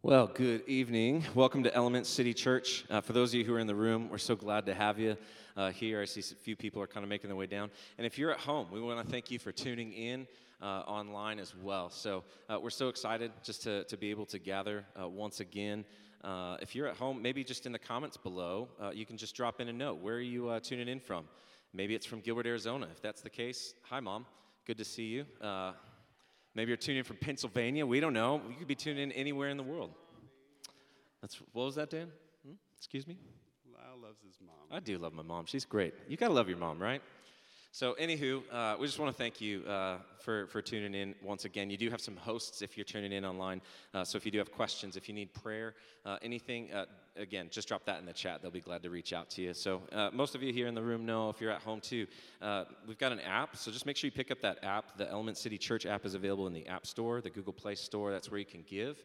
Well, good evening. Welcome to Element City Church. Uh, for those of you who are in the room, we're so glad to have you uh, here. I see a few people are kind of making their way down. And if you're at home, we want to thank you for tuning in uh, online as well. So uh, we're so excited just to, to be able to gather uh, once again. Uh, if you're at home, maybe just in the comments below, you can just drop in a note. Where are you tuning in from? Maybe it's from Gilbert, Arizona. If that's the case, hi, Mom. Good to see you. Maybe you're tuning in from Pennsylvania. We don't know. You could be tuning in anywhere in the world. That's what was that, Dan? Hmm? Excuse me. Lyle loves his mom. I do love my mom. She's great. You gotta love your mom, right? So, anywho, uh, we just want to thank you uh, for, for tuning in once again. You do have some hosts if you're tuning in online. Uh, so, if you do have questions, if you need prayer, uh, anything, uh, again, just drop that in the chat. They'll be glad to reach out to you. So, uh, most of you here in the room know if you're at home too, we've got an app. So, just make sure you pick up that app. The Element City Church app is available in the App Store, the Google Play Store. That's where you can give.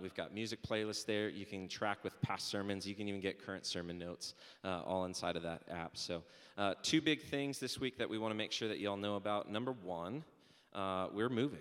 we've got music playlists there. You can track with past sermons. You can even get current sermon notes all inside of that app. So, uh, two big things this week that we want to make sure that y'all know about. Number one, uh, we're moving.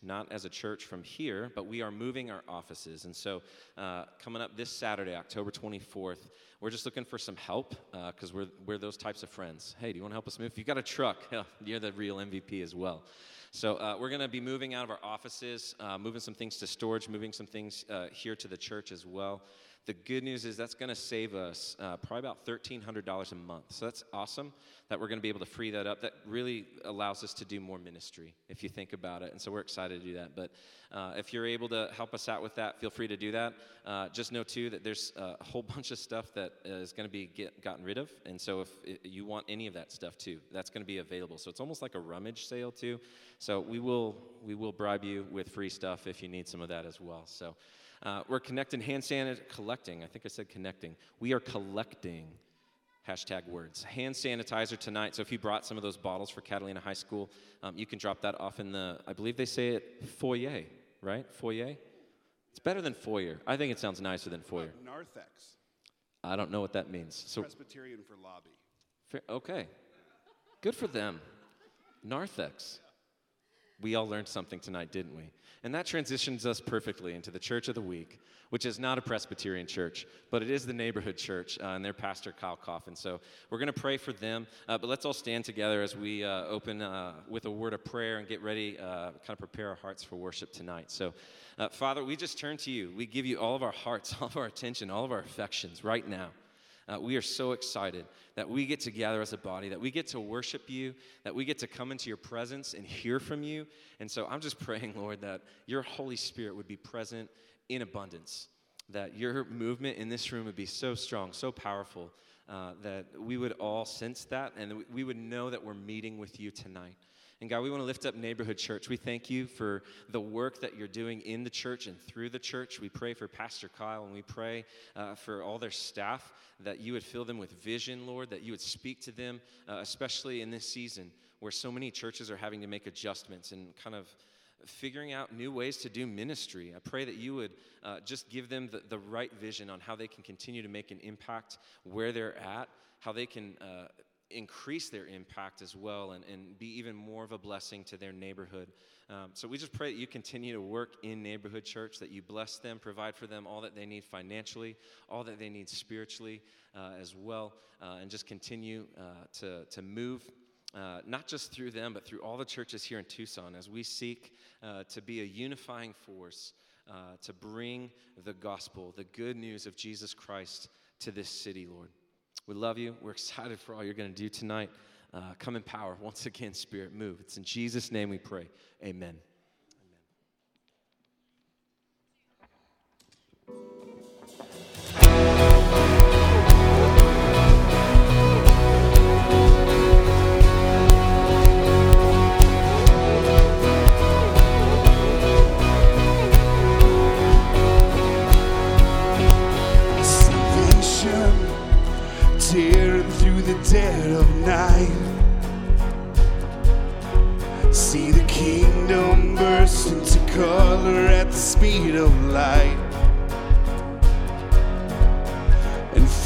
Not as a church from here, but we are moving our offices. And so, uh, coming up this Saturday, October 24th, we're just looking for some help because uh, we're, we're those types of friends. Hey, do you want to help us move? If you've got a truck, you're the real MVP as well. So uh, we're going to be moving out of our offices, uh, moving some things to storage, moving some things uh, here to the church as well. The good news is that's going to save us uh, probably about $1,300 a month. So that's awesome that we're going to be able to free that up. That really allows us to do more ministry if you think about it. And so we're excited to do that. But uh, if you're able to help us out with that, feel free to do that. Uh, just know, too, that there's a whole bunch of stuff that is going to be get, gotten rid of. And so if you want any of that stuff, too, that's going to be available. So it's almost like a rummage sale, too. So we will, we will bribe you with free stuff if you need some of that as well. So. Uh, we're connecting hand sanitizer, collecting. I think I said connecting. We are collecting hashtag words. Hand sanitizer tonight. So if you brought some of those bottles for Catalina High School, um, you can drop that off in the, I believe they say it, foyer, right? Foyer? It's better than foyer. I think it sounds nicer than foyer. narthex. I don't know what that means. So Presbyterian for lobby. Fair, okay. Good for them. Narthex. We all learned something tonight, didn't we? And that transitions us perfectly into the Church of the Week, which is not a Presbyterian church, but it is the neighborhood church uh, and their pastor, Kyle Coffin. So we're going to pray for them, uh, but let's all stand together as we uh, open uh, with a word of prayer and get ready, uh, kind of prepare our hearts for worship tonight. So, uh, Father, we just turn to you. We give you all of our hearts, all of our attention, all of our affections right now. Uh, we are so excited that we get to gather as a body, that we get to worship you, that we get to come into your presence and hear from you. And so I'm just praying, Lord, that your Holy Spirit would be present in abundance, that your movement in this room would be so strong, so powerful, uh, that we would all sense that and we would know that we're meeting with you tonight. And God, we want to lift up Neighborhood Church. We thank you for the work that you're doing in the church and through the church. We pray for Pastor Kyle and we pray uh, for all their staff that you would fill them with vision, Lord, that you would speak to them, uh, especially in this season where so many churches are having to make adjustments and kind of figuring out new ways to do ministry. I pray that you would uh, just give them the, the right vision on how they can continue to make an impact where they're at, how they can uh, increase their impact as well and, and be even more of a blessing to their neighborhood. Um, so we just pray that you continue to work in neighborhood church, that you bless them, provide for them all that they need financially, all that they need spiritually uh, as well, uh, and just continue uh, to, to move. Uh, not just through them, but through all the churches here in Tucson as we seek uh, to be a unifying force uh, to bring the gospel, the good news of Jesus Christ to this city, Lord. We love you. We're excited for all you're going to do tonight. Uh, come in power. Once again, Spirit, move. It's in Jesus' name we pray. Amen.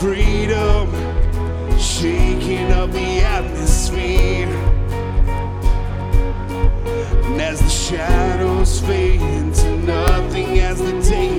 Freedom shaking up the atmosphere. And as the shadows fade into nothing as the day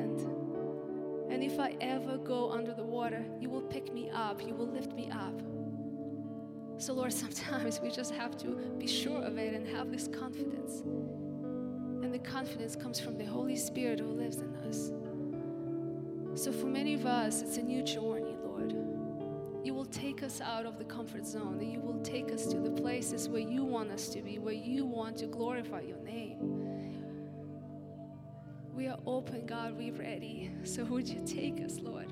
hand. And if I ever go under the water, you will pick me up, you will lift me up. So, Lord, sometimes we just have to be sure of it and have this confidence. And the confidence comes from the Holy Spirit who lives in us. So, for many of us, it's a new journey, Lord. You will take us out of the comfort zone, and you will take us to the places where you want us to be, where you want to glorify your name. We are open, God, we're ready. So, would you take us, Lord?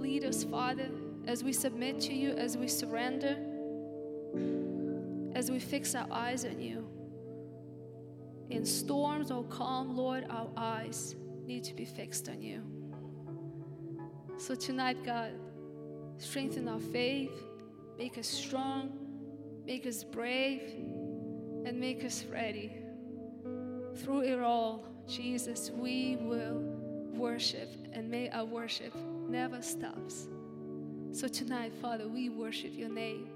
Lead us, Father, as we submit to you, as we surrender, as we fix our eyes on you. In storms or calm, Lord, our eyes need to be fixed on you. So tonight, God, strengthen our faith, make us strong, make us brave, and make us ready. Through it all, Jesus, we will worship, and may our worship never stops. So tonight, Father, we worship your name.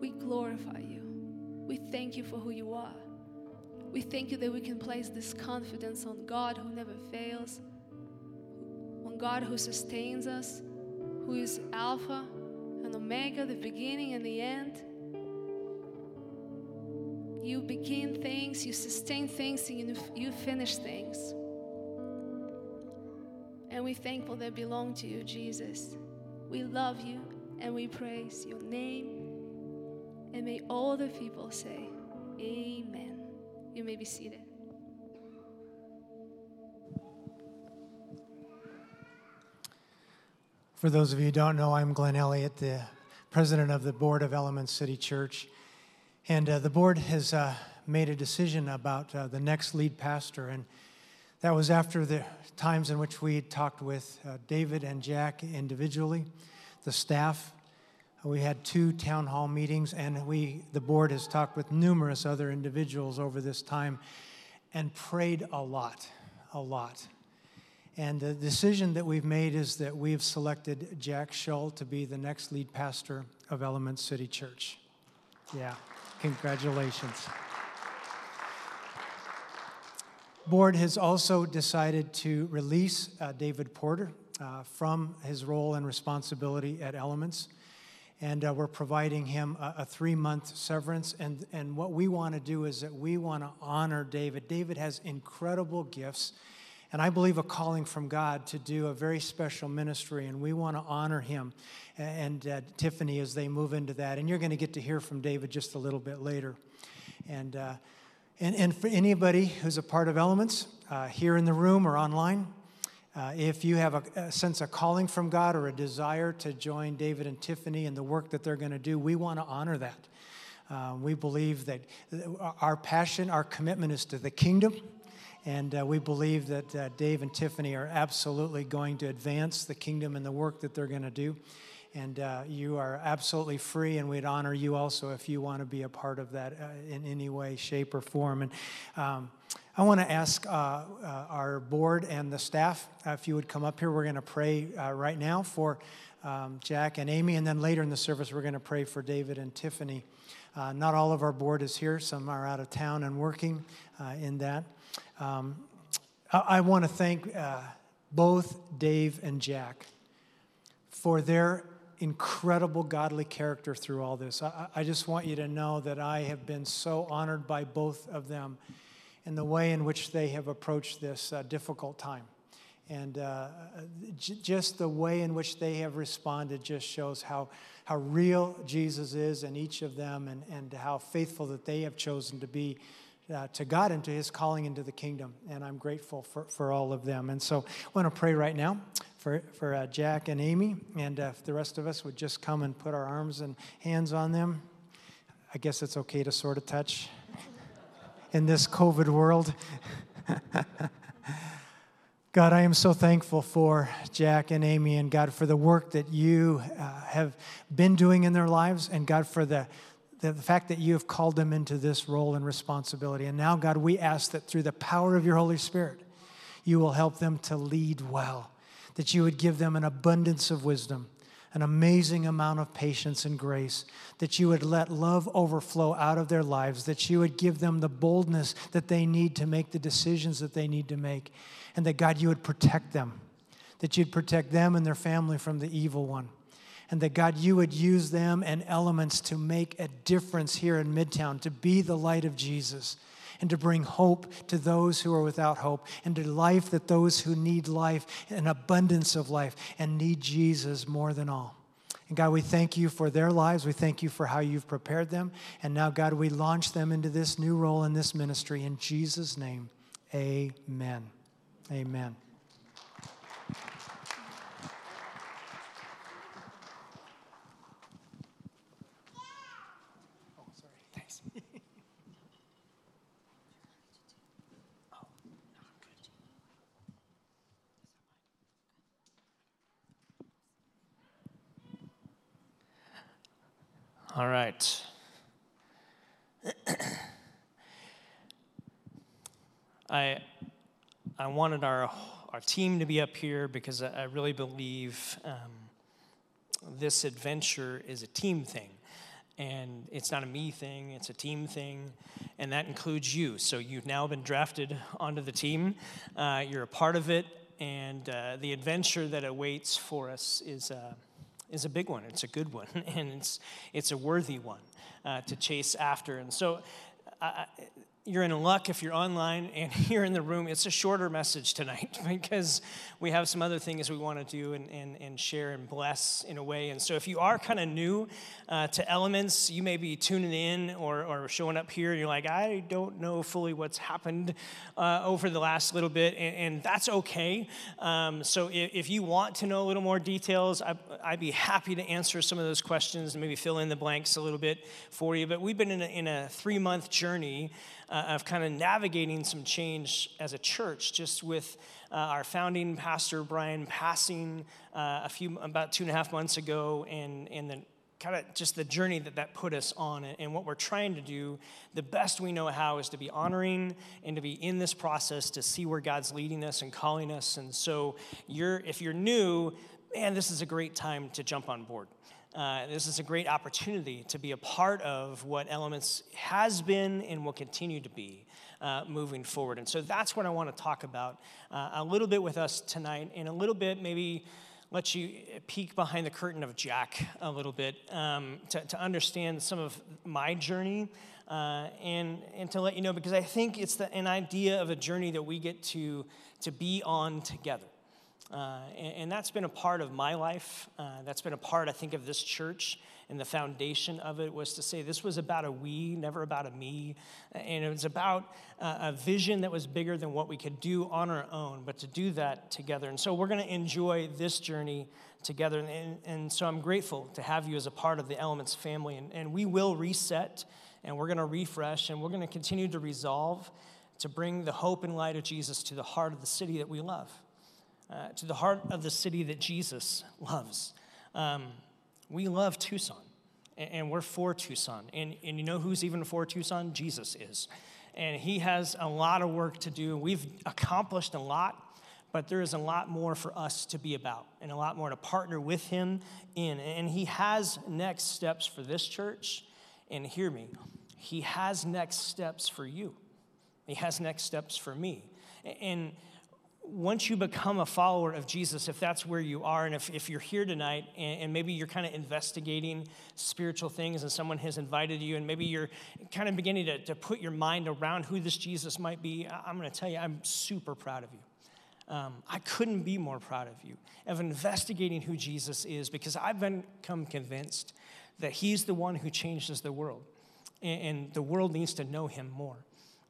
We glorify you. We thank you for who you are. We thank you that we can place this confidence on God who never fails, on God who sustains us, who is Alpha and Omega, the beginning and the end. You begin things, you sustain things, and you, finish things. And we're thankful that belong to you, Jesus. We love you and we praise your name. And may all the people say, Amen. You may be seated. For those of you who don't know, I'm Glenn Elliott, the president of the board of Elements City Church. And uh, the board has uh, made a decision about uh, the next lead pastor. And that was after the times in which we talked with uh, David and Jack individually, the staff. We had two town hall meetings, and we, the board has talked with numerous other individuals over this time and prayed a lot, a lot. And the decision that we've made is that we've selected Jack Shull to be the next lead pastor of Element City Church. Yeah, congratulations. Board has also decided to release uh, David Porter uh, from his role and responsibility at Elements. And uh, we're providing him a, a three month severance. And, and what we want to do is that we want to honor David. David has incredible gifts and I believe a calling from God to do a very special ministry, and we want to honor him and uh, Tiffany as they move into that. And you're going to get to hear from David just a little bit later. And, uh, and, and for anybody who's a part of Elements, uh, here in the room or online, uh, if you have a, a, sense of calling from God or a desire to join David and Tiffany in the work that they're going to do, we want to honor that. Uh, we believe that our passion, our commitment is to the kingdom and uh, we believe that uh, Dave and Tiffany are absolutely going to advance the kingdom and the work that they're going to do. And uh, you are absolutely free, and we'd honor you also if you want to be a part of that uh, in any way, shape, or form. And um, I want to ask uh, uh, our board and the staff if you would come up here. We're going to pray right now for um, Jack and Amy, and then later in the service, we're going to pray for David and Tiffany. not all of our board is here, some are out of town and working in that. Um, I, I want to thank uh, both Dave and Jack for their incredible godly character through all this. I, I, just want you to know that I have been so honored by both of them and the way in which they have approached this uh, difficult time. And uh, j- just the way in which they have responded just shows how, how real Jesus is in each of them and, and how faithful that they have chosen to be uh, to God and to his calling into the kingdom. And I'm grateful for, for all of them. And so I want to pray right now for, for uh, Jack and Amy. And uh, if the rest of us would just come and put our arms and hands on them, I guess it's okay to sort of touch in this COVID world. God, I am so thankful for Jack and Amy, and God, for the work that you uh, have been doing in their lives, and God, for the, the, fact that you have called them into this role and responsibility. And now, God, we ask that through the power of your Holy Spirit, you will help them to lead well, that you would give them an abundance of wisdom, an amazing amount of patience and grace, that you would let love overflow out of their lives, that you would give them the boldness that they need to make the decisions that they need to make and that God, you would protect them, that you'd protect them and their family from the evil one. And that God, you would use them and elements to make a difference here in Midtown, to be the light of Jesus, and to bring hope to those who are without hope, and to life that those who need life, an abundance of life, and need Jesus more than all. And God, we thank you for their lives. We thank you for how you've prepared them. And now, God, we launch them into this new role in this ministry. In Jesus' name, amen. Amen. All right. I I wanted our our team to be up here because I, really believe um, this adventure is a team thing. And it's not a me thing, it's a team thing, and that includes you. So you've now been drafted onto the team, uh, you're a part of it, and uh, the adventure that awaits for us is, uh, is a big one. It's a good one, and it's, it's a worthy one uh, to chase after. And so you're in luck if you're online and you're in the room. It's a shorter message tonight because we have some other things we want to do and, and, and share and bless in a way. And so, if you are kind of new uh, to elements, you may be tuning in or, or showing up here and you're like, I don't know fully what's happened uh, over the last little bit, and, and that's okay. Um, so, if, if, you want to know a little more details, I, I'd be happy to answer some of those questions and maybe fill in the blanks a little bit for you. But we've been in a, in a three month journey uh, of kind of navigating some change as a church, just with uh, our founding pastor Brian passing uh, a few about two and a half months ago, and and the kind of just the journey that that put us on and what we're trying to do. The best we know how is to be honoring and to be in this process to see where god's leading us and calling us. And so you're if you're new man this is a great time to jump on board uh, this is a great opportunity to be a part of what Elements has been and will continue to be uh, moving forward. And so that's what I want to talk about uh, a little bit with us tonight, and a little bit maybe let you peek behind the curtain of Jack a little bit um, to, to, understand some of my journey. Uh, and, and to let you know, because I think it's the, an idea of a journey that we get to, to be on together. Uh, and, and, that's been a part of my life. Uh, that's been a part, I think, of this church. And the foundation of it was to say this was about a we, never about a me. And it was about uh, a vision that was bigger than what we could do on our own, but to do that together. And so we're going to enjoy this journey together. And, and, so I'm grateful to have you as a part of the Elements family. And, and we will reset and we're going to refresh and we're going to continue to resolve to bring the hope and light of Jesus to the heart of the city that we love uh, to the heart of the city that Jesus loves. Um, we love Tucson, and, and we're for Tucson. And, and you know who's even for Tucson? Jesus is. And he has a lot of work to do. We've accomplished a lot, but there is a lot more for us to be about and a lot more to partner with him in. And he has next steps for this church. And hear me, he has next steps for you. He has next steps for me. And once you become a follower of Jesus, if that's where you are, and if, if you're here tonight and, and maybe you're kind of investigating spiritual things and someone has invited you, and maybe you're kind of beginning to, to put your mind around who this Jesus might be, I'm going to tell you, I'm super proud of you. Um, I couldn't be more proud of you of investigating who Jesus is because I've become convinced that he's the one who changes the world, and, and the world needs to know him more.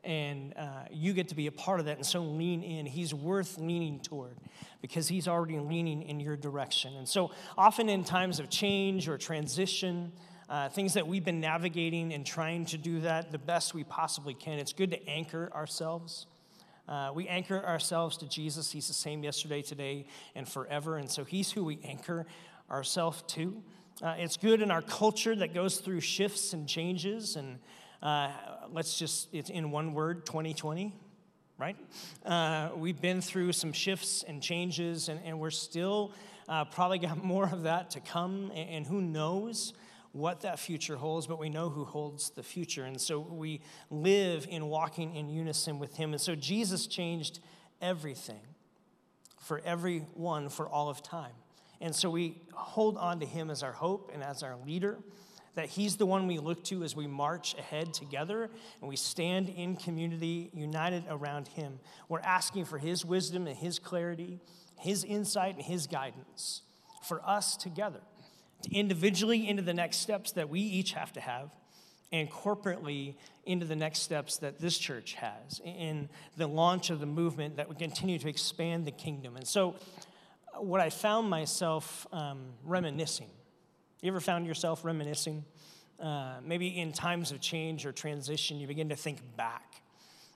And uh, you get to be a part of that. And so lean in. He's worth leaning toward because he's already leaning in your direction. And so often in times of change or transition, uh, things that we've been navigating and trying to do that the best we possibly can, it's good to anchor ourselves. Uh, we anchor ourselves to Jesus. He's the same yesterday, today, and forever. And so he's who we anchor ourselves to. Uh, it's good in our culture that goes through shifts and changes. And uh, let's just, it's in one word 2020, right? Uh, we've been through some shifts and changes, and, and we're still uh, probably got more of that to come. And, and who knows? what that future holds, but we know who holds the future. And so we live in walking in unison with Him. And so Jesus changed everything for everyone for all of time. And so we hold on to Him as our hope and as our leader, that He's the one we look to as we march ahead together and we stand in community united around Him. We're asking for His wisdom and His clarity, His insight and His guidance for us together individually into the next steps that we each have to have, and corporately into the next steps that this church has in the launch of the movement that would continue to expand the kingdom. And so, what I found myself um, reminiscing. You ever found yourself reminiscing? Uh, maybe in times of change or transition, you begin to think back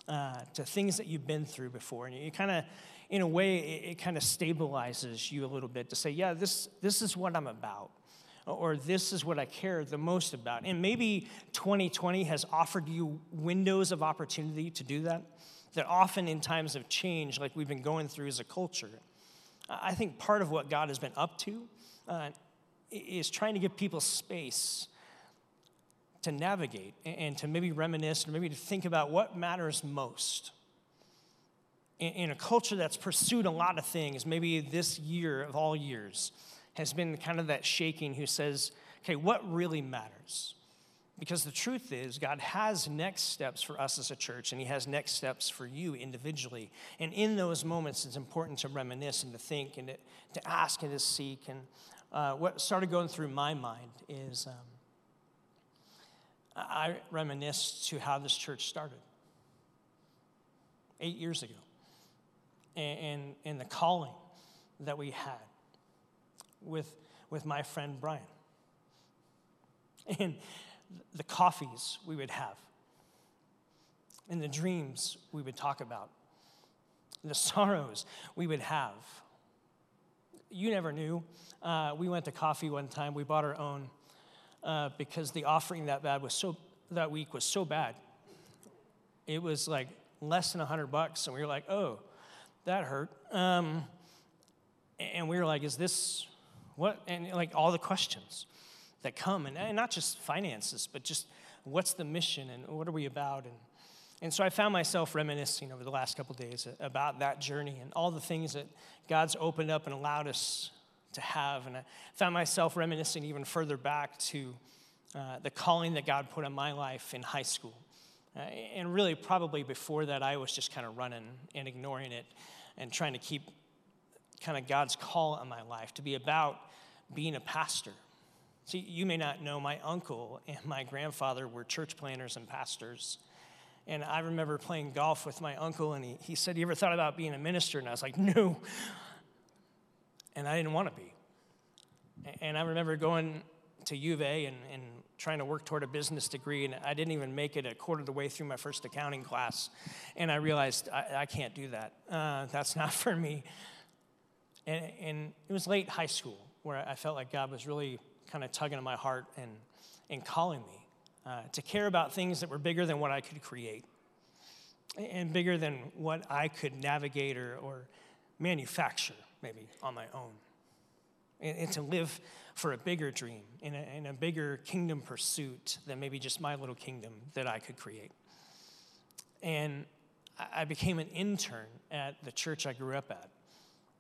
uh, to things that you've been through before, and you kind of, in a way, it, it kind of stabilizes you a little bit to say, "Yeah, this this is what I'm about." or this is what I care the most about. And maybe 2020 has offered you windows of opportunity to do that, that often in times of change, like we've been going through as a culture, I think part of what God has been up to uh, is trying to give people space to navigate and to maybe reminisce and maybe to think about what matters most. In a culture that's pursued a lot of things, maybe this year of all years, has been kind of that shaking who says, okay, what really matters? Because the truth is, God has next steps for us as a church, and He has next steps for you individually. And in those moments, it's important to reminisce and to think and to, to ask and to seek. And uh, what started going through my mind is um, I reminisce to how this church started eight years ago and, and, and the calling that we had with, with my friend Brian. And the coffees we would have, and the dreams we would talk about, the sorrows we would have. You never knew. Uh, we went to coffee one time. We bought our own uh, because the offering that bad was so that week was so bad. It was like less than hundred bucks, and we were like, "Oh, that hurt." Um, and we were like, "Is this what, and like all the questions that come, and, and not just finances, but just what's the mission and what are we about? And, and so I found myself reminiscing over the last couple days about that journey and all the things that God's opened up and allowed us to have. And I found myself reminiscing even further back to uh, the calling that God put on my life in high school. Uh, and really, probably before that, I was just kind of running and ignoring it and trying to keep kind of God's call on my life to be about being a pastor. See, you may not know my uncle and my grandfather were church planners and pastors. And I remember playing golf with my uncle, and he, he said, You ever thought about being a minister? And I was like, No. And I didn't want to be. And I remember going to UVA and, and trying to work toward a business degree, and I didn't even make it a quarter of the way through my first accounting class. And I realized I, I can't do that. Uh, that's not for me. And, and it was late high school where I felt like God was really kind of tugging at my heart and, and calling me uh, to care about things that were bigger than what I could create and bigger than what I could navigate or, or manufacture, maybe on my own. And, and, to live for a bigger dream in a, in a bigger kingdom pursuit than maybe just my little kingdom that I could create. And I became an intern at the church I grew up at.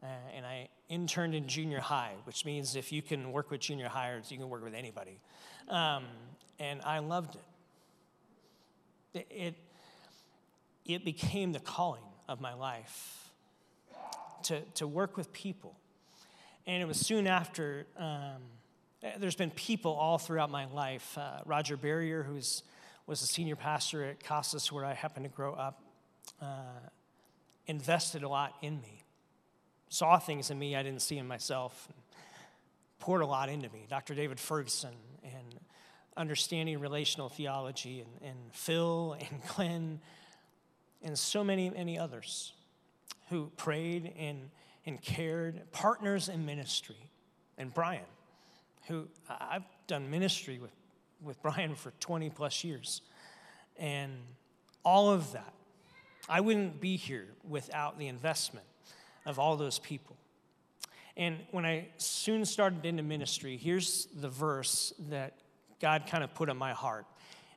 Uh, and I interned in junior high, which means if you can work with junior hires, you can work with anybody. Um, and I loved it. it. It, became the calling of my life to, to work with people. And it was soon after, um, there's been people all throughout my life. Uh, Roger Barrier, who was a senior pastor at Casas, where I happened to grow up, uh, invested a lot in me, saw things in me I didn't see in myself, poured a lot into me. Dr. David Ferguson and understanding relational theology, and, and Phil and Glenn, and so many, many others who prayed and, and cared, partners in ministry, and Brian, who I've done ministry with with Brian for 20 plus years. And all of that, I wouldn't be here without the investment of all those people. And when I soon started into ministry, here's the verse that God kind of put in my heart.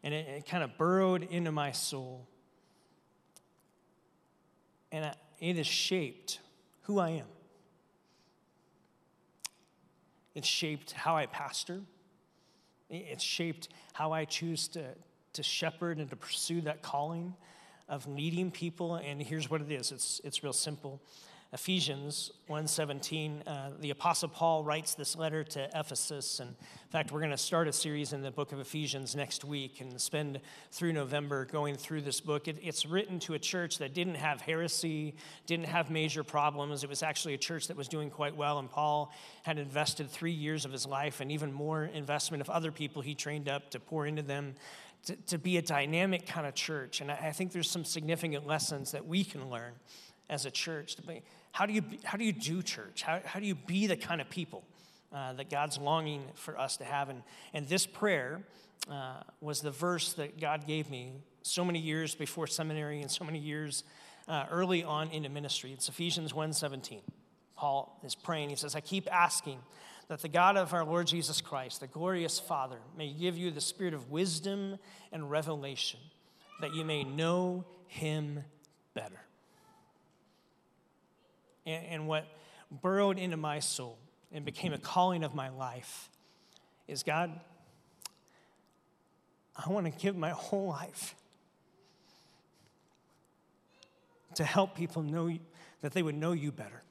And it, it kind of burrowed into my soul. And it has shaped who I am. It's shaped how I pastor. It's shaped how I choose to, to shepherd and to pursue that calling of leading people. And here's what it is it's, it's real simple. Ephesians 1:17, uh, the Apostle Paul writes this letter to Ephesus. And in fact, we're going to start a series in the book of Ephesians next week and spend through November going through this book. It, it's written to a church that didn't have heresy, didn't have major problems. It was actually a church that was doing quite well. And Paul had invested three years of his life and even more investment of other people he trained up to pour into them to, to be a dynamic kind of church. And I, I think there's some significant lessons that we can learn as a church. How do you, how do, you do church? How, how do you be the kind of people uh, that God's longing for us to have? And, and this prayer uh, was the verse that God gave me so many years before seminary and so many years uh, early on into ministry. It's Ephesians 1.17. Paul is praying. He says, I keep asking that the God of our Lord Jesus Christ, the glorious Father, may give you the spirit of wisdom and revelation, that you may know him better and, and what burrowed into my soul and became a calling of my life is God, I want to give my whole life to help people know that they would know you better.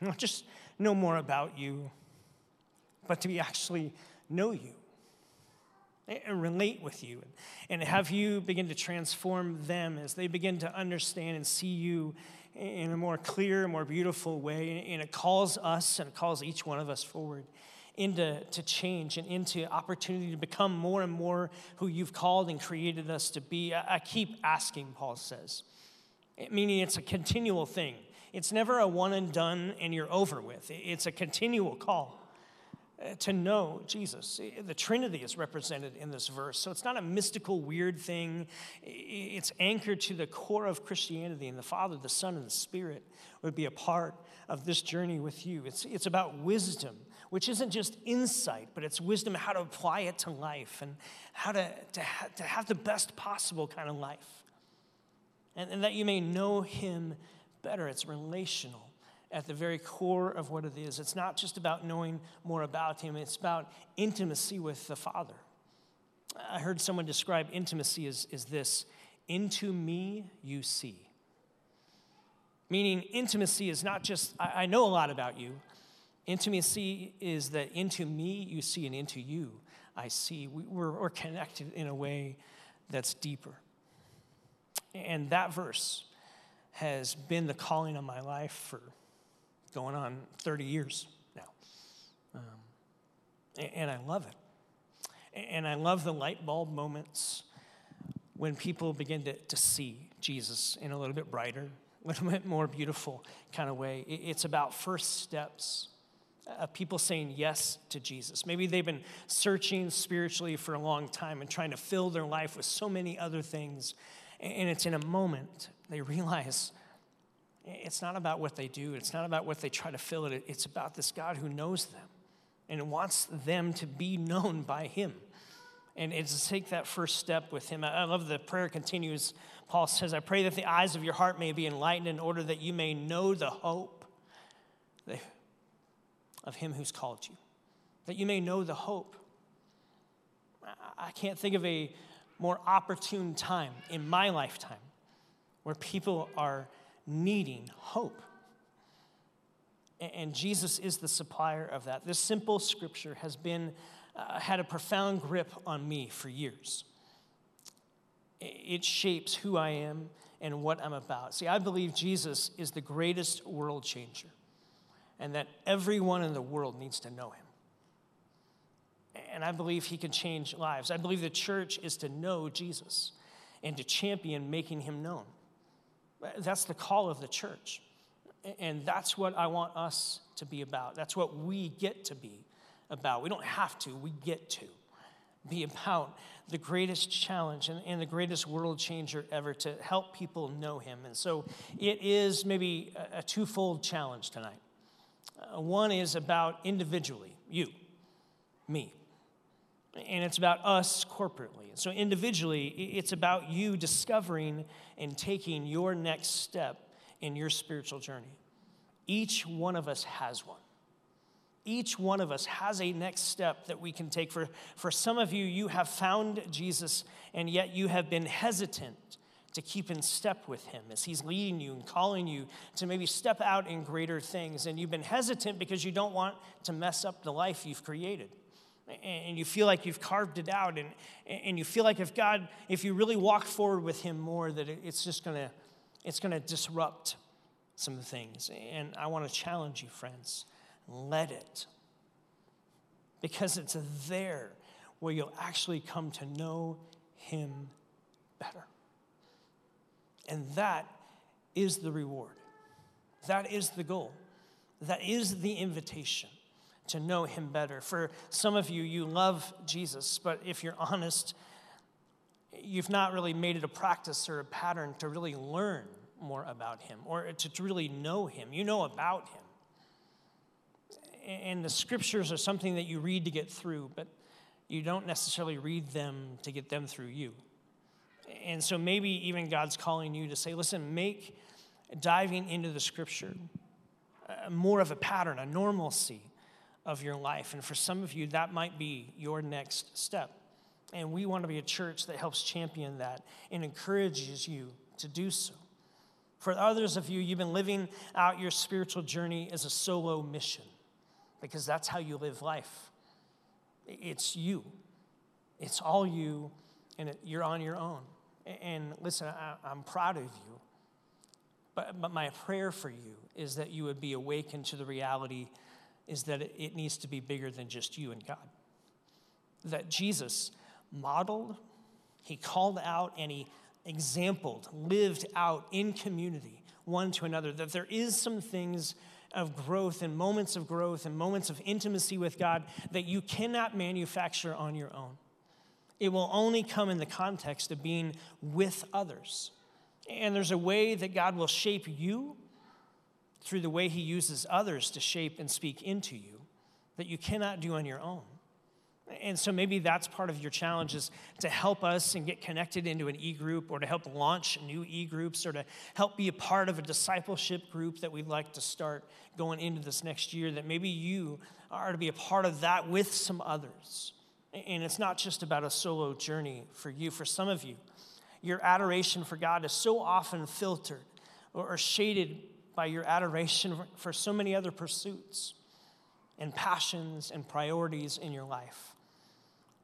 Not just know more about you, but to be actually know you and relate with you and have you begin to transform them as they begin to understand and see you in a more clear, more beautiful way. And it calls us and it calls each one of us forward into to change and into opportunity to become more and more who you've called and created us to be. I keep asking, Paul says, meaning it's a continual thing. It's never a one and done and you're over with. It's a continual call. To know Jesus. The Trinity is represented in this verse. So it's not a mystical, weird thing. It's anchored to the core of Christianity, and the Father, the Son, and the Spirit would be a part of this journey with you. It's, it's about wisdom, which isn't just insight, but it's wisdom how to apply it to life and how to, to, ha- to have the best possible kind of life. And, and that you may know Him better. It's relational at the very core of what it is. It's not just about knowing more about Him, it's about intimacy with the Father. I heard someone describe intimacy as, as this into me you see. Meaning, intimacy is not just, I, I know a lot about you. Intimacy is that into me you see, and into you I see. We, we're, we're connected in a way that's deeper. And that verse has been the calling of my life for going on 30 years now. Um, and I love it. And I love the light bulb moments when people begin to, to see Jesus in a little bit brighter, a little bit more beautiful kind of way. It's about first steps of people saying yes to Jesus. Maybe they've been searching spiritually for a long time and trying to fill their life with so many other things. And it's in a moment they realize it's not about what they do, it's not about what they try to fill it. It's about this God who knows them and wants them to be known by Him. And it's to take that first step with Him. I love the prayer continues. Paul says, I pray that the eyes of your heart may be enlightened in order that you may know the hope of Him who's called you, that you may know the hope. I can't think of a more opportune time in my lifetime where people are needing hope. And Jesus is the supplier of that. This simple scripture has been, uh, had a profound grip on me for years. It shapes who I am and what I'm about. See, I believe Jesus is the greatest world changer and that everyone in the world needs to know him. And I believe he can change lives. I believe the church is to know Jesus and to champion making him known. That's the call of the church. And that's what I want us to be about. That's what we get to be about. We don't have to, we get to be about the greatest challenge and, and, the greatest world changer ever to help people know him. And so it is maybe a, a twofold challenge tonight. Uh, one is about individually, you, me. And it's about us corporately. So, individually, it's about you discovering and taking your next step in your spiritual journey. Each one of us has one. Each one of us has a next step that we can take. For, for some of you, you have found Jesus, and yet you have been hesitant to keep in step with him as he's leading you and calling you to maybe step out in greater things. And you've been hesitant because you don't want to mess up the life you've created. And you feel like you've carved it out, and, and you feel like if God, if you really walk forward with Him more, that it's just gonna, it's gonna disrupt some things. And I want to challenge you, friends, let it. Because it's there where you'll actually come to know Him better. And that is the reward. That is the goal. That is the invitation to know him better. For some of you, you love Jesus, but if you're honest, you've not really made it a practice or a pattern to really learn more about him or to really know him. You know about him. And the scriptures are something that you read to get through, but you don't necessarily read them to get them through you. And so maybe even God's calling you to say, listen, make diving into the scripture uh, more of a pattern, a normalcy of your life. And for some of you, that might be your next step. And we want to be a church that helps champion that and encourages you to do so. For others of you, you've been living out your spiritual journey as a solo mission because that's how you live life. It's you, it's all you, and you're on your own. And listen, I, am proud of you. But my prayer for you is that you would be awakened to the reality is that it needs to be bigger than just you and God. That Jesus modeled, he called out, and he exampled, lived out in community, one to another. That there is some things of growth and moments of growth and moments of intimacy with God that you cannot manufacture on your own. It will only come in the context of being with others. And there's a way that God will shape you through the way He uses others to shape and speak into you that you cannot do on your own. And so maybe that's part of your challenge is to help us and get connected into an e group or to help launch new e groups or to help be a part of a discipleship group that we'd like to start going into this next year. That maybe you are to be a part of that with some others. And it's not just about a solo journey for you. For some of you, your adoration for God is so often filtered or shaded by your adoration for so many other pursuits and passions and priorities in your life.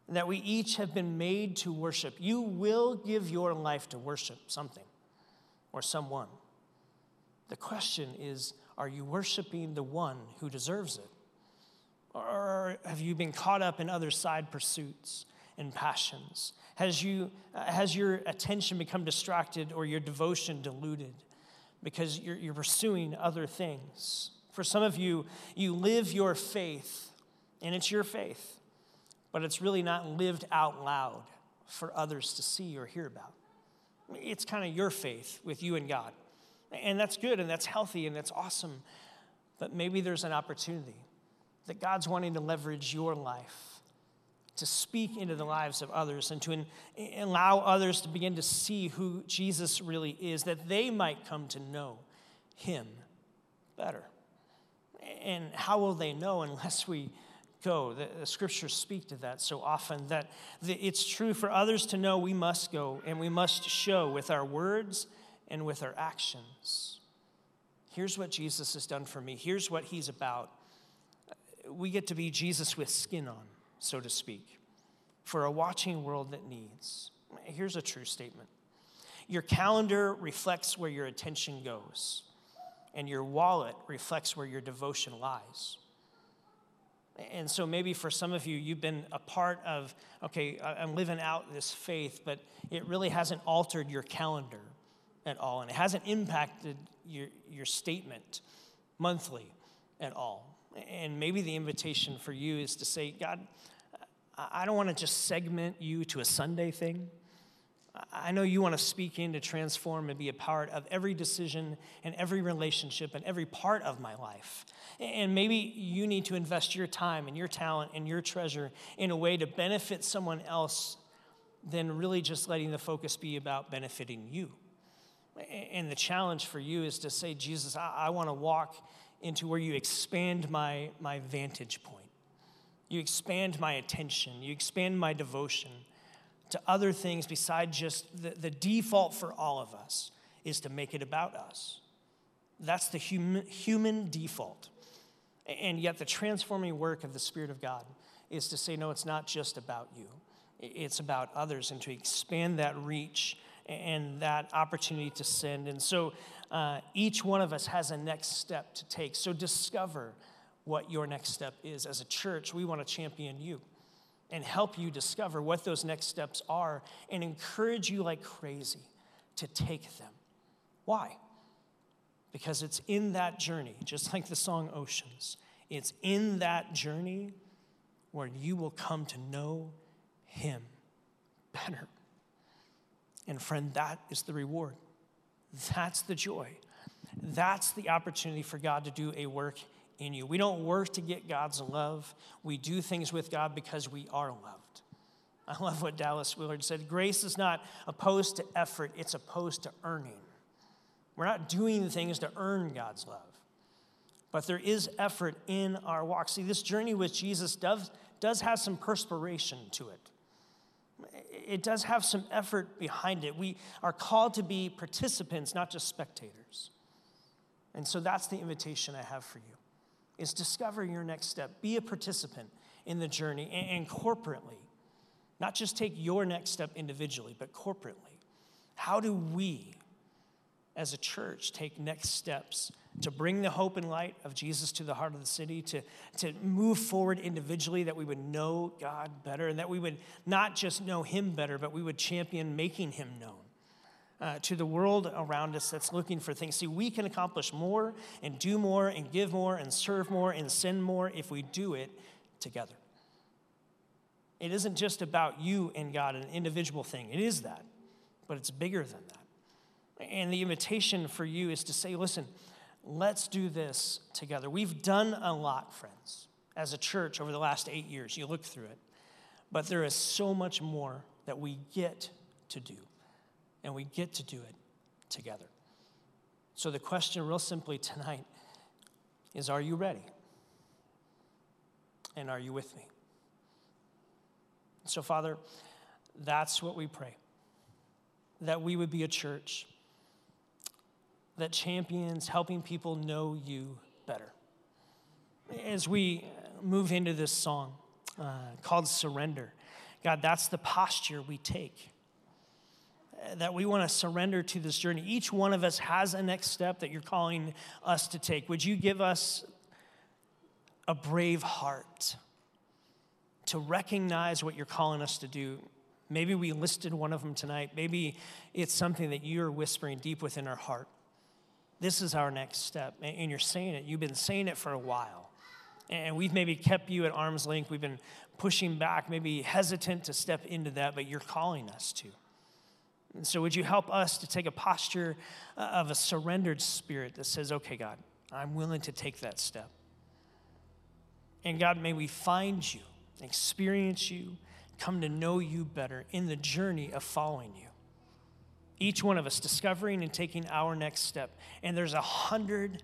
That we each have been made to worship. You will give your life to worship something or someone. The question is are you worshiping the one who deserves it? Or have you been caught up in other side pursuits and passions? Has, you, has your attention become distracted or your devotion diluted because you're, you're pursuing other things? For some of you, you live your faith, and it's your faith, but it's really not lived out loud for others to see or hear about. It's kind of your faith with you and God. And that's good and that's healthy and that's awesome. But maybe there's an opportunity that God's wanting to leverage your life to speak into the lives of others and to in, allow others to begin to see who Jesus really is, that they might come to know him better. And how will they know unless we go? The, the scriptures speak to that so often that the, it's true for others to know we must go and we must show with our words and with our actions. Here's what Jesus has done for me, here's what he's about we get to be Jesus with skin on, so to speak, for a watching world that needs. Here's a true statement Your calendar reflects where your attention goes, and your wallet reflects where your devotion lies. And so maybe for some of you, you've been a part of, okay, I'm living out this faith, but it really hasn't altered your calendar at all, and it hasn't impacted your, your statement monthly at all. And maybe the invitation for you is to say, God, I don't want to just segment you to a Sunday thing. I know you want to speak in to transform and be a part of every decision and every relationship and every part of my life. And maybe you need to invest your time and your talent and your treasure in a way to benefit someone else than really just letting the focus be about benefiting you. And the challenge for you is to say, Jesus, I, I want to walk into where you expand my, my vantage point. You expand my attention. You expand my devotion to other things besides just the, the default for all of us is to make it about us. That's the human, human default. And yet, the transforming work of the Spirit of God is to say, no, it's not just about you, it's about others, and to expand that reach and that opportunity to send. And so, uh, each one of us has a next step to take. So, discover what your next step is. As a church, we want to champion you and help you discover what those next steps are and encourage you like crazy to take them. Why? Because it's in that journey, just like the song Oceans, it's in that journey where you will come to know Him better. And friend, that is the reward. That's the joy. That's the opportunity for God to do a work in you. We don't work to get God's love. We do things with God because we are loved. I love what Dallas Willard said grace is not opposed to effort, it's opposed to earning. We're not doing things to earn God's love, but there is effort in our walk. See, this journey with Jesus does, does have some perspiration to it. It does have some effort behind it. We are called to be participants, not just spectators. And so that's the invitation I have for you is discover your next step. Be a participant in the journey and, and corporately. Not just take your next step individually, but corporately. How do we, as a church, take next steps to bring the hope and light of Jesus to the heart of the city, to, to move forward individually, that we would know God better, and that we would not just know Him better, but we would champion making Him known uh, to the world around us that's looking for things. See, we can accomplish more and do more and give more and serve more and send more if we do it together. It isn't just about you and God, an individual thing. It is that, but it's bigger than that. And the invitation for you is to say, listen, let's do this together. We've done a lot, friends, as a church over the last eight years. You look through it. But there is so much more that we get to do and we get to do it together. So, the question, real simply tonight, is Are you ready? And are you with me? So, Father, that's what we pray that we would be a church that champions helping people know you better. As we move into this song uh, called Surrender, God, that's the posture we take that we want to surrender to this journey. Each one of us has a next step that you're calling us to take. Would you give us a brave heart to recognize what you're calling us to do? Maybe we listed one of them tonight. Maybe it's something that you're whispering deep within our heart. This is our next step. And you're saying it. You've been saying it for a while. And we've maybe kept you at arm's length. We've been pushing back, maybe hesitant to step into that, but you're calling us to. And so, would you help us to take a posture uh, of a surrendered spirit that says, okay, God, I'm willing to take that step. And God, may we find you, experience you, come to know you better in the journey of following you. Each one of us discovering and taking our next step. And there's a hundred,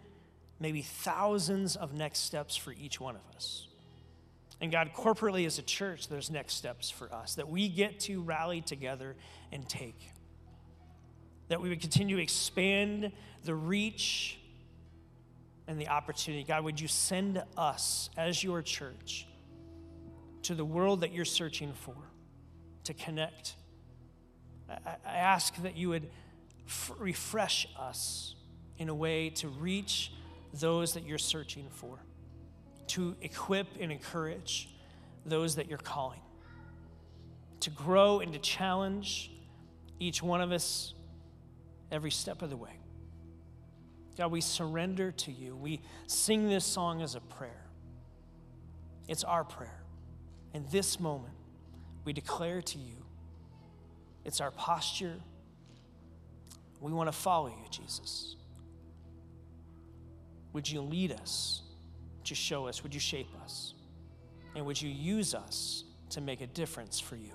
maybe thousands of next steps for each one of us. And God, corporately as a church, there's next steps for us that we get to rally together and take that we would continue to expand the reach and the opportunity. God, would you send us as your church to the world that you're searching for to connect I, ask that you would f- refresh us in a way to reach those that you're searching for, to equip and encourage those that you're calling, to grow and to challenge each one of us every step of the way. God, we surrender to you. We sing this song as a prayer. It's our prayer. In this moment, we declare to you, it's our posture. We want to follow you, Jesus. Would you lead us? Would you show us? Would you shape us? And would you use us to make a difference for you?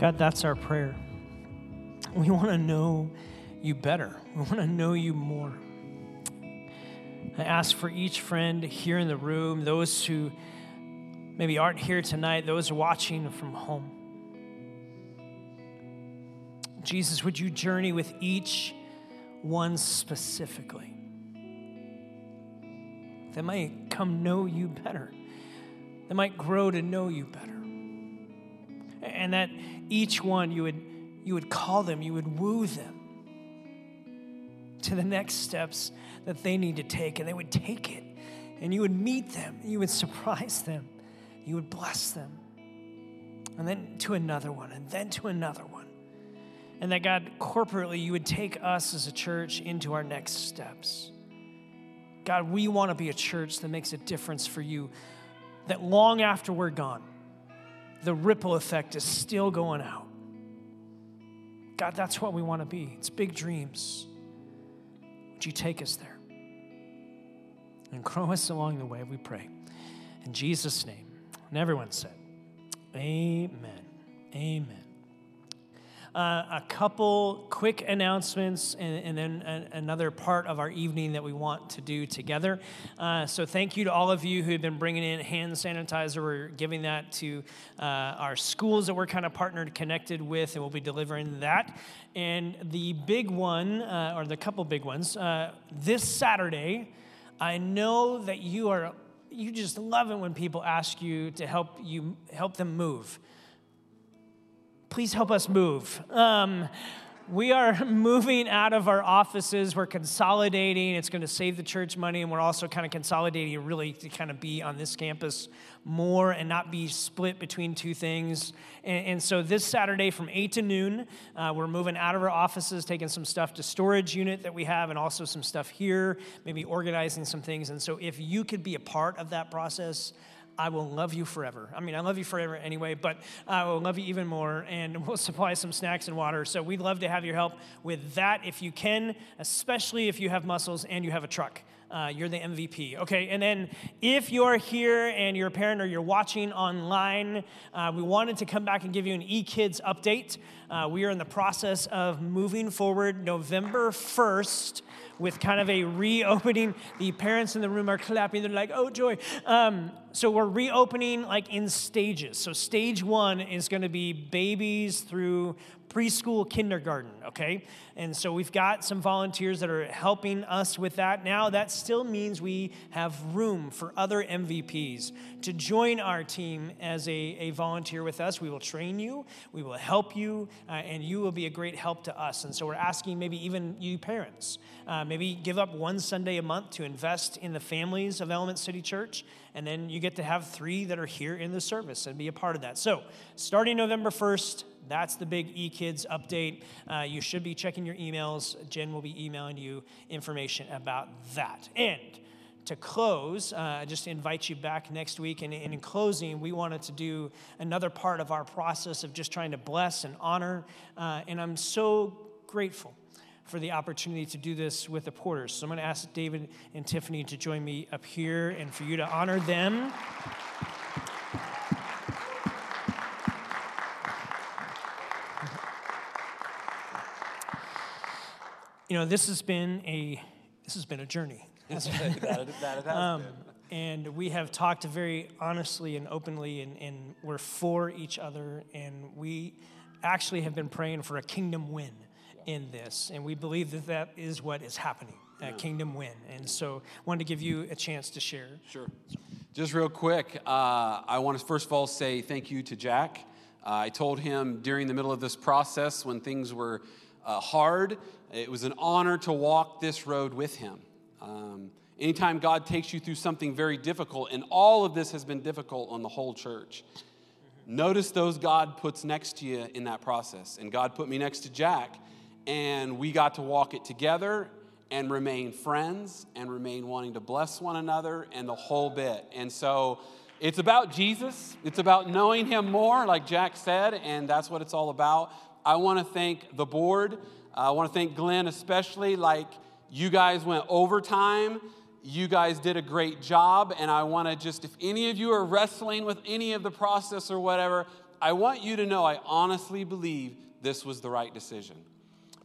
God, that's our prayer. We want to know you better. We want to know you more. I ask for each friend here in the room, those who maybe aren't here tonight, those watching from home. Jesus, would you journey with each one specifically? They might come know you better. They might grow to know you better. And that each one you would you would call them, you would woo them to the next steps that they need to take, and they would take it. And you would meet them, you would surprise them, you would bless them. And then to another one, and then to another one. And that God, corporately, you would take us as a church into our next steps. God, we want to be a church that makes a difference for you, that long after we're gone, the ripple effect is still going out. God, that's what we want to be. It's big dreams. Would you take us there? And grow us along the way, we pray. In Jesus' name. And everyone said, Amen. Amen. Uh, a couple quick announcements and, and then a, another part of our evening that we want to do together. Uh, so, thank you to all of you who have been bringing in hand sanitizer. We're giving that to uh, our schools that we're kind of partnered, connected with, and we'll be delivering that. And the big one, uh, or the couple big ones, uh, this Saturday, I know that you are. You just love it when people ask you to help you help them move please help us move. Um, we are moving out of our offices. We're consolidating. It's going to save the church money. And we're also kind of consolidating really to kind of be on this campus more and not be split between two things. And, and so this Saturday from 8 to noon, uh, we're moving out of our offices, taking some stuff to storage unit that we have, and also some stuff here, maybe organizing some things. And so if you could be a part of that process, I will love you forever. I mean, I love you forever anyway, but I will love you even more, and we'll supply some snacks and water. So we'd love to have your help with that if you can, especially if you have muscles and you have a truck. Uh, you're the MVP. Okay, and then if you're here and you're a parent or you're watching online, uh, we wanted to come back and give you an eKids update. Uh, we are in the process of moving forward November 1st with kind of a reopening. The parents in the room are clapping. They're like, oh, joy. Um, so we're reopening like in stages. So stage one is going to be babies through preschool kindergarten, okay? And so we've got some volunteers that are helping us with that. Now, that still means we have room for other MVPs to join our team as a, a volunteer with us. We will train you, we will help you, uh, and you will be a great help to us. And so we're asking maybe even you parents, uh, maybe give up one Sunday a month to invest in the families of Element City Church and then you get to have three that are here in the service and be a part of that. So, starting November 1st, that's the big eKids update. Uh, you should be checking your emails. Jen will be emailing you information about that. And to close, uh, just invite you back next week. And, in closing, we wanted to do another part of our process of just trying to bless and honor. Uh, and I'm so grateful for the opportunity to do this with the Porters. So I'm going to ask David and Tiffany to join me up here and for you to honor them. You know, this has been a this has been a journey. um, and we have talked very honestly and openly, and, and we're for each other, and we actually have been praying for a kingdom win in this, and we believe that that is what is happening, a yeah. kingdom win. And so, I wanted to give you a chance to share. Sure. Just real quick, uh, I want to first of all say thank you to Jack. Uh, I told him during the middle of this process when things were uh, hard it was an honor to walk this road with him. Um, anytime God takes you through something very difficult, and all of this has been difficult on the whole church, notice those God puts next to you in that process. And God put me next to Jack, and we got to walk it together and remain friends and remain wanting to bless one another and the whole bit. And so, It's about Jesus. It's about knowing him more, like Jack said, and that's what it's all about. I want to thank the board. I want to thank Glenn especially. Like, you guys went overtime. You guys did a great job. And I want to just, if any of you are wrestling with any of the process or whatever, I want you to know I honestly believe this was the right decision.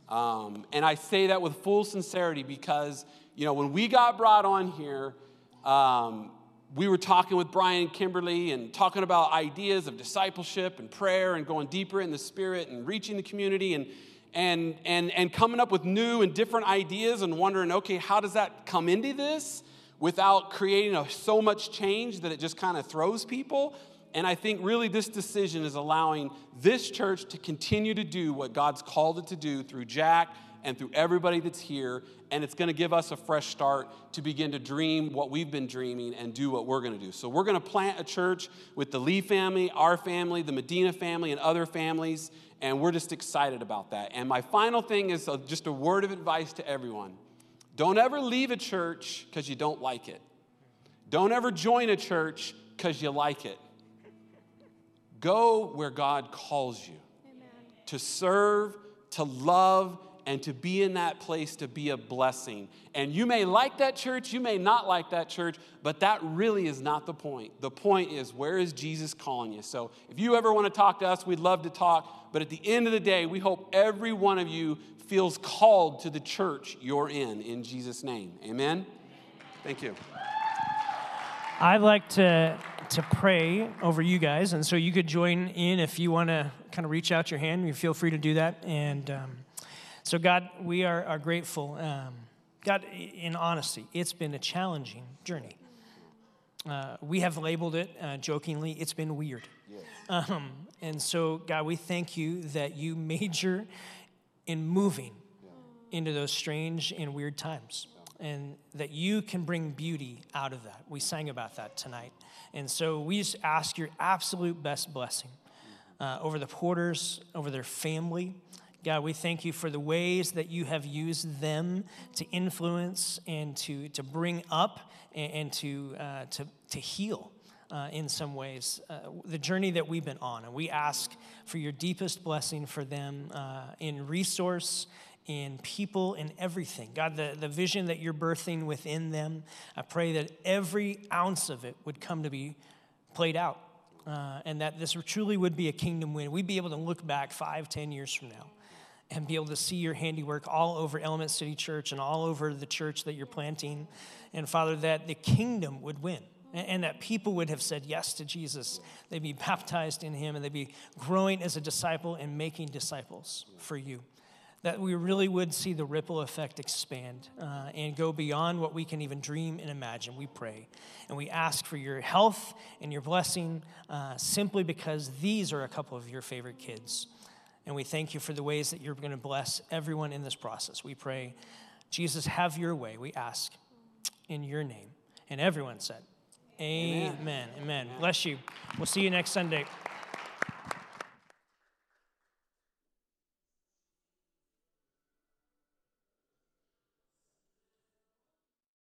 Um, and I say that with full sincerity because, you know, when we got brought on here, um, we were talking with Brian Kimberly and talking about ideas of discipleship and prayer and going deeper in the spirit and reaching the community and and and and coming up with new and different ideas and wondering, okay, how does that come into this without creating a, so much change that it just kind of throws people? And I think really this decision is allowing this church to continue to do what God's called it to do through Jack and through everybody that's here. And it's going to give us a fresh start to begin to dream what we've been dreaming and do what we're going to do. So, we're going to plant a church with the Lee family, our family, the Medina family, and other families. And we're just excited about that. And my final thing is uh, just a word of advice to everyone don't ever leave a church because you don't like it, don't ever join a church because you like it. Go where God calls you to serve, to love, and to be in that place to be a blessing. And you may like that church, you may not like that church, but that really is not the point. The point is, where is Jesus calling you? So if you ever want to talk to us, we'd love to talk. But at the end of the day, we hope every one of you feels called to the church you're in, in Jesus' name. Amen? Thank you. I'd like to to pray over you guys, and so you could join in if you want to kind of reach out your hand. You feel free to do that. And um, so, God, we are, are grateful. Um, God, in honesty, it's been a challenging journey. Uh, we have labeled it uh, jokingly, it's been weird. Um, and so, God, we thank you that you major in moving into those strange and weird times and that you can bring beauty out of that. We sang about that tonight. And so we just ask your absolute best blessing uh, over the porters, over their family. God, we thank you for the ways that you have used them to influence and to, to bring up and, and to, uh, to, to heal. Uh, in some ways, uh, the journey that we've been on. And we ask for your deepest blessing for them uh, in resource, in people, in everything. God, the, the vision that you're birthing within them, I pray that every ounce of it would come to be played out. Uh, and that this truly would be a kingdom win. We'd be able to look back five, ten years from now and be able to see your handiwork all over Element City Church and all over the church that you're planting. And Father, that the kingdom would win and that people would have said yes to Jesus. They'd be baptized in him and they'd be growing as a disciple and making disciples for you that we really would see the ripple effect expand uh, and go beyond what we can even dream and imagine. We pray. And we ask for your health and your blessing uh, simply because these are a couple of your favorite kids. And we thank you for the ways that you're going to bless everyone in this process. We pray, Jesus, have your way, we ask in your name. And everyone said, Amen. Amen. Amen. Bless you. We'll see you next Sunday.